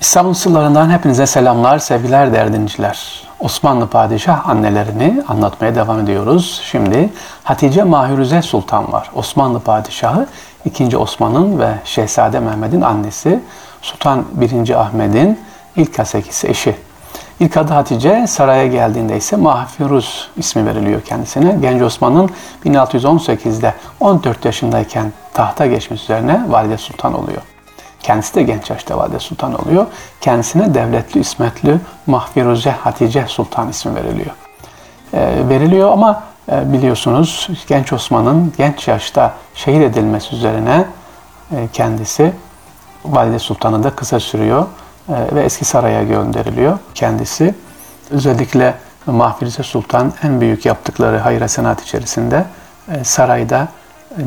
İstanbul sırlarından hepinize selamlar, sevgiler değerli Osmanlı padişah annelerini anlatmaya devam ediyoruz. Şimdi Hatice Mahürüze Sultan var. Osmanlı padişahı 2. Osman'ın ve Şehzade Mehmet'in annesi. Sultan 1. Ahmet'in ilk hasekisi eşi. İlk adı Hatice, saraya geldiğinde ise Mahfiruz ismi veriliyor kendisine. Genç Osman'ın 1618'de 14 yaşındayken tahta geçmiş üzerine Valide Sultan oluyor. Kendisi de genç yaşta Valide Sultan oluyor. Kendisine devletli, ismetli Mahfiruze Hatice Sultan ismi veriliyor. E, veriliyor ama e, biliyorsunuz genç Osman'ın genç yaşta şehit edilmesi üzerine e, kendisi Valide Sultan'ı da kısa sürüyor e, ve eski saraya gönderiliyor kendisi. Özellikle Mahfiruze Sultan en büyük yaptıkları hayır senat içerisinde e, sarayda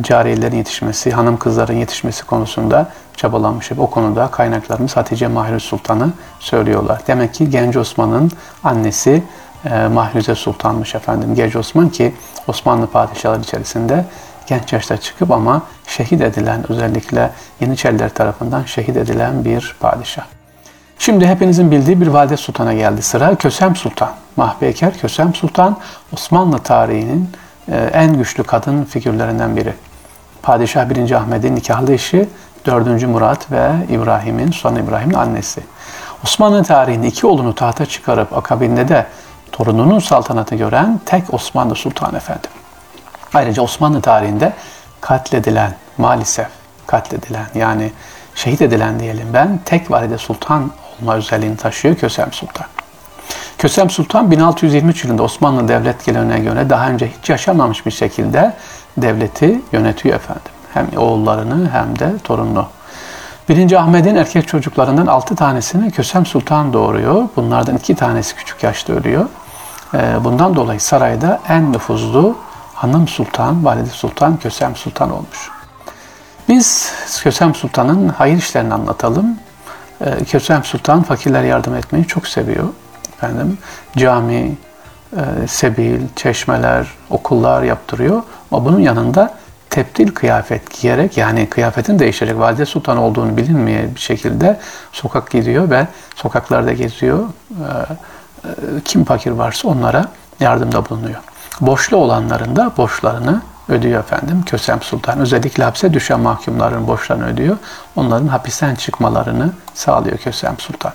cariyelerin yetişmesi, hanım kızların yetişmesi konusunda çabalanmış. O konuda kaynaklarımız Hatice Mahir Sultan'ı söylüyorlar. Demek ki Genç Osman'ın annesi e, Sultan'mış efendim. Genç Osman ki Osmanlı padişahları içerisinde genç yaşta çıkıp ama şehit edilen özellikle Yeniçeriler tarafından şehit edilen bir padişah. Şimdi hepinizin bildiği bir valide sultana geldi sıra. Kösem Sultan. Mahpeker Kösem Sultan Osmanlı tarihinin en güçlü kadın figürlerinden biri. Padişah 1. Ahmet'in nikahlı eşi 4. Murat ve İbrahim'in, Sultan İbrahim'in annesi. Osmanlı tarihinde iki oğlunu tahta çıkarıp akabinde de torununun saltanatı gören tek Osmanlı Sultan Efendi. Ayrıca Osmanlı tarihinde katledilen, maalesef katledilen yani şehit edilen diyelim ben tek valide sultan olma özelliğini taşıyor Kösem Sultan. Kösem Sultan 1623 yılında Osmanlı devlet geleneğine göre daha önce hiç yaşamamış bir şekilde devleti yönetiyor efendim. Hem oğullarını hem de torununu. Birinci Ahmet'in erkek çocuklarından altı tanesini Kösem Sultan doğuruyor. Bunlardan iki tanesi küçük yaşta ölüyor. Ee, bundan dolayı sarayda en nüfuzlu hanım sultan, valide sultan Kösem Sultan olmuş. Biz Kösem Sultan'ın hayır işlerini anlatalım. Ee, Kösem Sultan fakirler yardım etmeyi çok seviyor. Efendim, cami, e, sebil, çeşmeler, okullar yaptırıyor. Ama bunun yanında teptil kıyafet giyerek yani kıyafetin değişerek valide sultan olduğunu bilinmeye bir şekilde sokak gidiyor ve sokaklarda geziyor. Ee, e, kim fakir varsa onlara yardımda bulunuyor. Borçlu olanların da borçlarını ödüyor efendim. Kösem Sultan özellikle hapse düşen mahkumların borçlarını ödüyor. Onların hapisten çıkmalarını sağlıyor Kösem Sultan.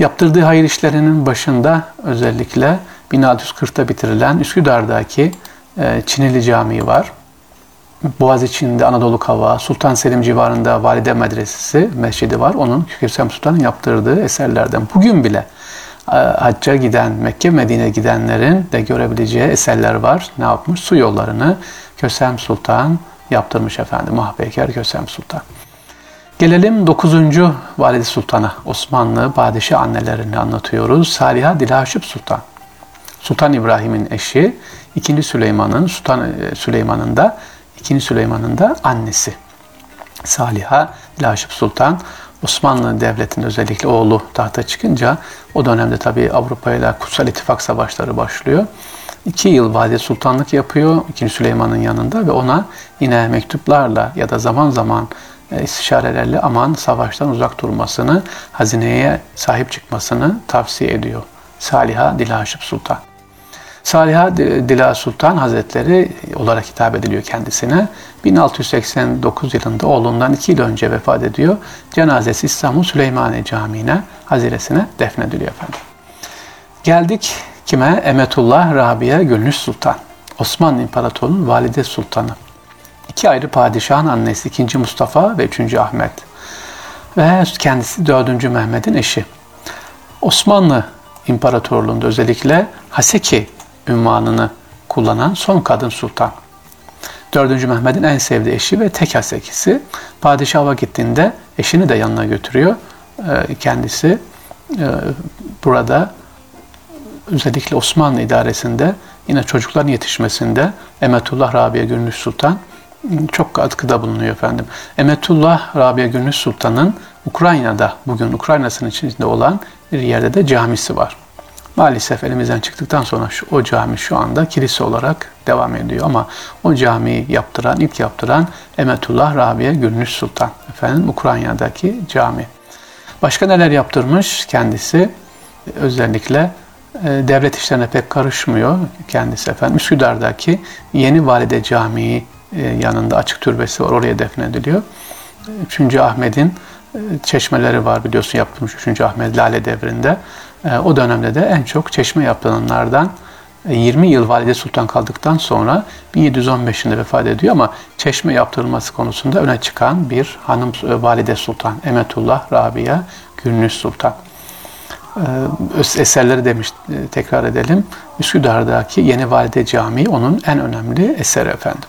Yaptırdığı hayır işlerinin başında özellikle 1640'ta bitirilen Üsküdar'daki e, Çinili Camii var. Boğaz içinde Anadolu Kava, Sultan Selim civarında Valide Medresesi, mescidi var. Onun Kösem Sultan'ın yaptırdığı eserlerden. Bugün bile e, hacca giden, Mekke Medine gidenlerin de görebileceği eserler var. Ne yapmış? Su yollarını Kösem Sultan yaptırmış efendim. Mahpeyker Kösem Sultan. Gelelim 9. Valide Sultan'a. Osmanlı padişah annelerini anlatıyoruz. Saliha Dilaşıp Sultan. Sultan İbrahim'in eşi, 2. Süleyman'ın, Sultan e, Süleyman'ın da 2. Süleyman'ın da annesi. Saliha Dilaşıp Sultan Osmanlı Devleti'nin özellikle oğlu tahta çıkınca o dönemde tabi Avrupa ile Kutsal İttifak Savaşları başlıyor. İki yıl valide sultanlık yapıyor 2. Süleyman'ın yanında ve ona yine mektuplarla ya da zaman zaman istişarelerle aman savaştan uzak durmasını, hazineye sahip çıkmasını tavsiye ediyor. Saliha Dilaşıp Sultan. Saliha Dila Sultan Hazretleri olarak hitap ediliyor kendisine. 1689 yılında oğlundan iki yıl önce vefat ediyor. Cenazesi İstanbul Süleymaniye Camii'ne, haziresine defnediliyor efendim. Geldik kime? Emetullah Rabia Gülnüş Sultan. Osmanlı İmparatorluğu'nun valide sultanı. İki ayrı padişahın annesi 2. Mustafa ve 3. Ahmet. Ve kendisi 4. Mehmet'in eşi. Osmanlı İmparatorluğu'nda özellikle Haseki ünvanını kullanan son kadın sultan. 4. Mehmet'in en sevdiği eşi ve tek hasekisi. Padişah'a gittiğinde eşini de yanına götürüyor. Ee, kendisi e, burada özellikle Osmanlı idaresinde yine çocukların yetişmesinde Emetullah Rabia Gülnüş Sultan çok katkıda bulunuyor efendim. Emetullah Rabia Gülnüş Sultan'ın Ukrayna'da, bugün Ukrayna'sının içinde olan bir yerde de camisi var. Maalesef elimizden çıktıktan sonra şu, o cami şu anda kilise olarak devam ediyor. Ama o camiyi yaptıran, ilk yaptıran Emetullah Rabia Gülnüş Sultan. Efendim Ukrayna'daki cami. Başka neler yaptırmış kendisi? Özellikle e, devlet işlerine pek karışmıyor kendisi efendim. Üsküdar'daki Yeni Valide Camii yanında açık türbesi var. Oraya defnediliyor. 3. Ahmet'in e, çeşmeleri var biliyorsun yapılmış 3. Ahmet Lale devrinde. O dönemde de en çok çeşme yapılanlardan 20 yıl Valide Sultan kaldıktan sonra 1715'inde vefat ediyor ama çeşme yaptırılması konusunda öne çıkan bir hanım Valide Sultan Emetullah Rabia Gülnüs Sultan. Eserleri demiş e, tekrar edelim. Üsküdar'daki Yeni Valide Camii onun en önemli eseri efendim.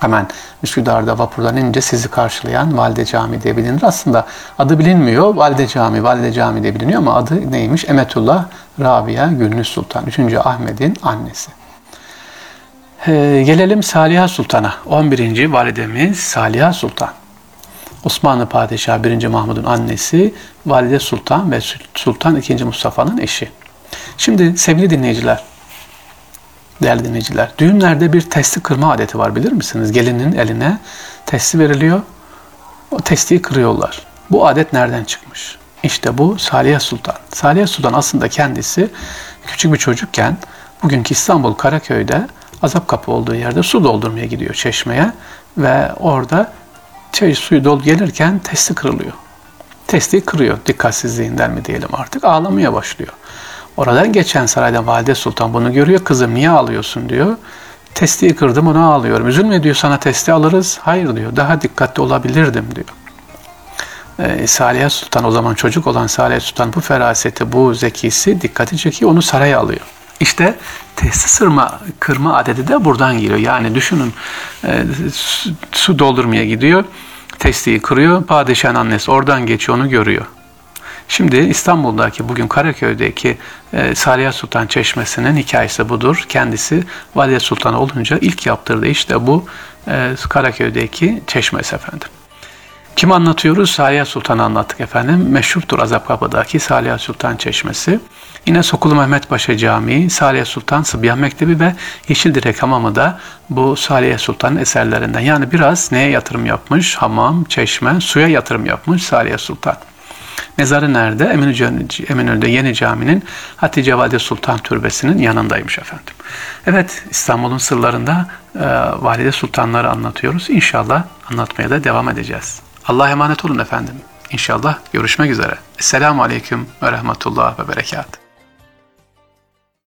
Hemen Üsküdar'da vapurdan inince sizi karşılayan Valide Camii diye bilinir. Aslında adı bilinmiyor. Valide Camii, Valide Camii diye biliniyor ama adı neymiş? Emetullah Rabia Gülnüs Sultan. 3. Ahmet'in annesi. Ee, gelelim Saliha Sultan'a. 11. validemiz Saliha Sultan. Osmanlı Padişahı 1. Mahmud'un annesi Valide Sultan ve Sultan II. Mustafa'nın eşi. Şimdi sevgili dinleyiciler, değerli dinleyiciler, düğünlerde bir testi kırma adeti var bilir misiniz? Gelinin eline testi veriliyor, o testiyi kırıyorlar. Bu adet nereden çıkmış? İşte bu Saliha Sultan. Saliha Sultan aslında kendisi küçük bir çocukken bugünkü İstanbul Karaköy'de Azap Kapı olduğu yerde su doldurmaya gidiyor çeşmeye ve orada çay suyu dolu gelirken testi kırılıyor. Testi kırıyor dikkatsizliğinden mi diyelim artık ağlamaya başlıyor. Oradan geçen saraydan valide sultan bunu görüyor. Kızım niye ağlıyorsun diyor. Testiyi kırdım ona ağlıyorum. Üzülme diyor sana testi alırız. Hayır diyor daha dikkatli olabilirdim diyor. Ee, Salih Sultan o zaman çocuk olan Salih Sultan bu feraseti, bu zekisi dikkati çekiyor onu saraya alıyor. İşte testi sırma, kırma adeti de buradan geliyor. Yani düşünün e, su doldurmaya gidiyor. Testiyi kırıyor. Padişahın annesi oradan geçiyor onu görüyor. Şimdi İstanbul'daki bugün Karaköy'deki e, Saliha Sultan Çeşmesi'nin hikayesi budur. Kendisi Valide Sultan olunca ilk yaptırdığı işte bu e, Karaköy'deki çeşmesi efendim. Kim anlatıyoruz? Saliha Sultan'ı anlattık efendim. Meşhurdur Azapkapı'daki Saliha Sultan Çeşmesi. Yine Sokulu Mehmet Paşa Camii, Saliha Sultan Sıbyan Mektebi ve Yeşildirek Hamamı da bu Saliha Sultan'ın eserlerinden. Yani biraz neye yatırım yapmış? Hamam, çeşme, suya yatırım yapmış Saliha Sultan. Mezarı nerede? Eminönü'de Yeni Cami'nin Hatice Valide Sultan Türbesi'nin yanındaymış efendim. Evet İstanbul'un sırlarında e, Valide Sultanları anlatıyoruz. İnşallah anlatmaya da devam edeceğiz. Allah'a emanet olun efendim. İnşallah görüşmek üzere. Esselamu Aleyküm ve Rahmetullah ve Berekat.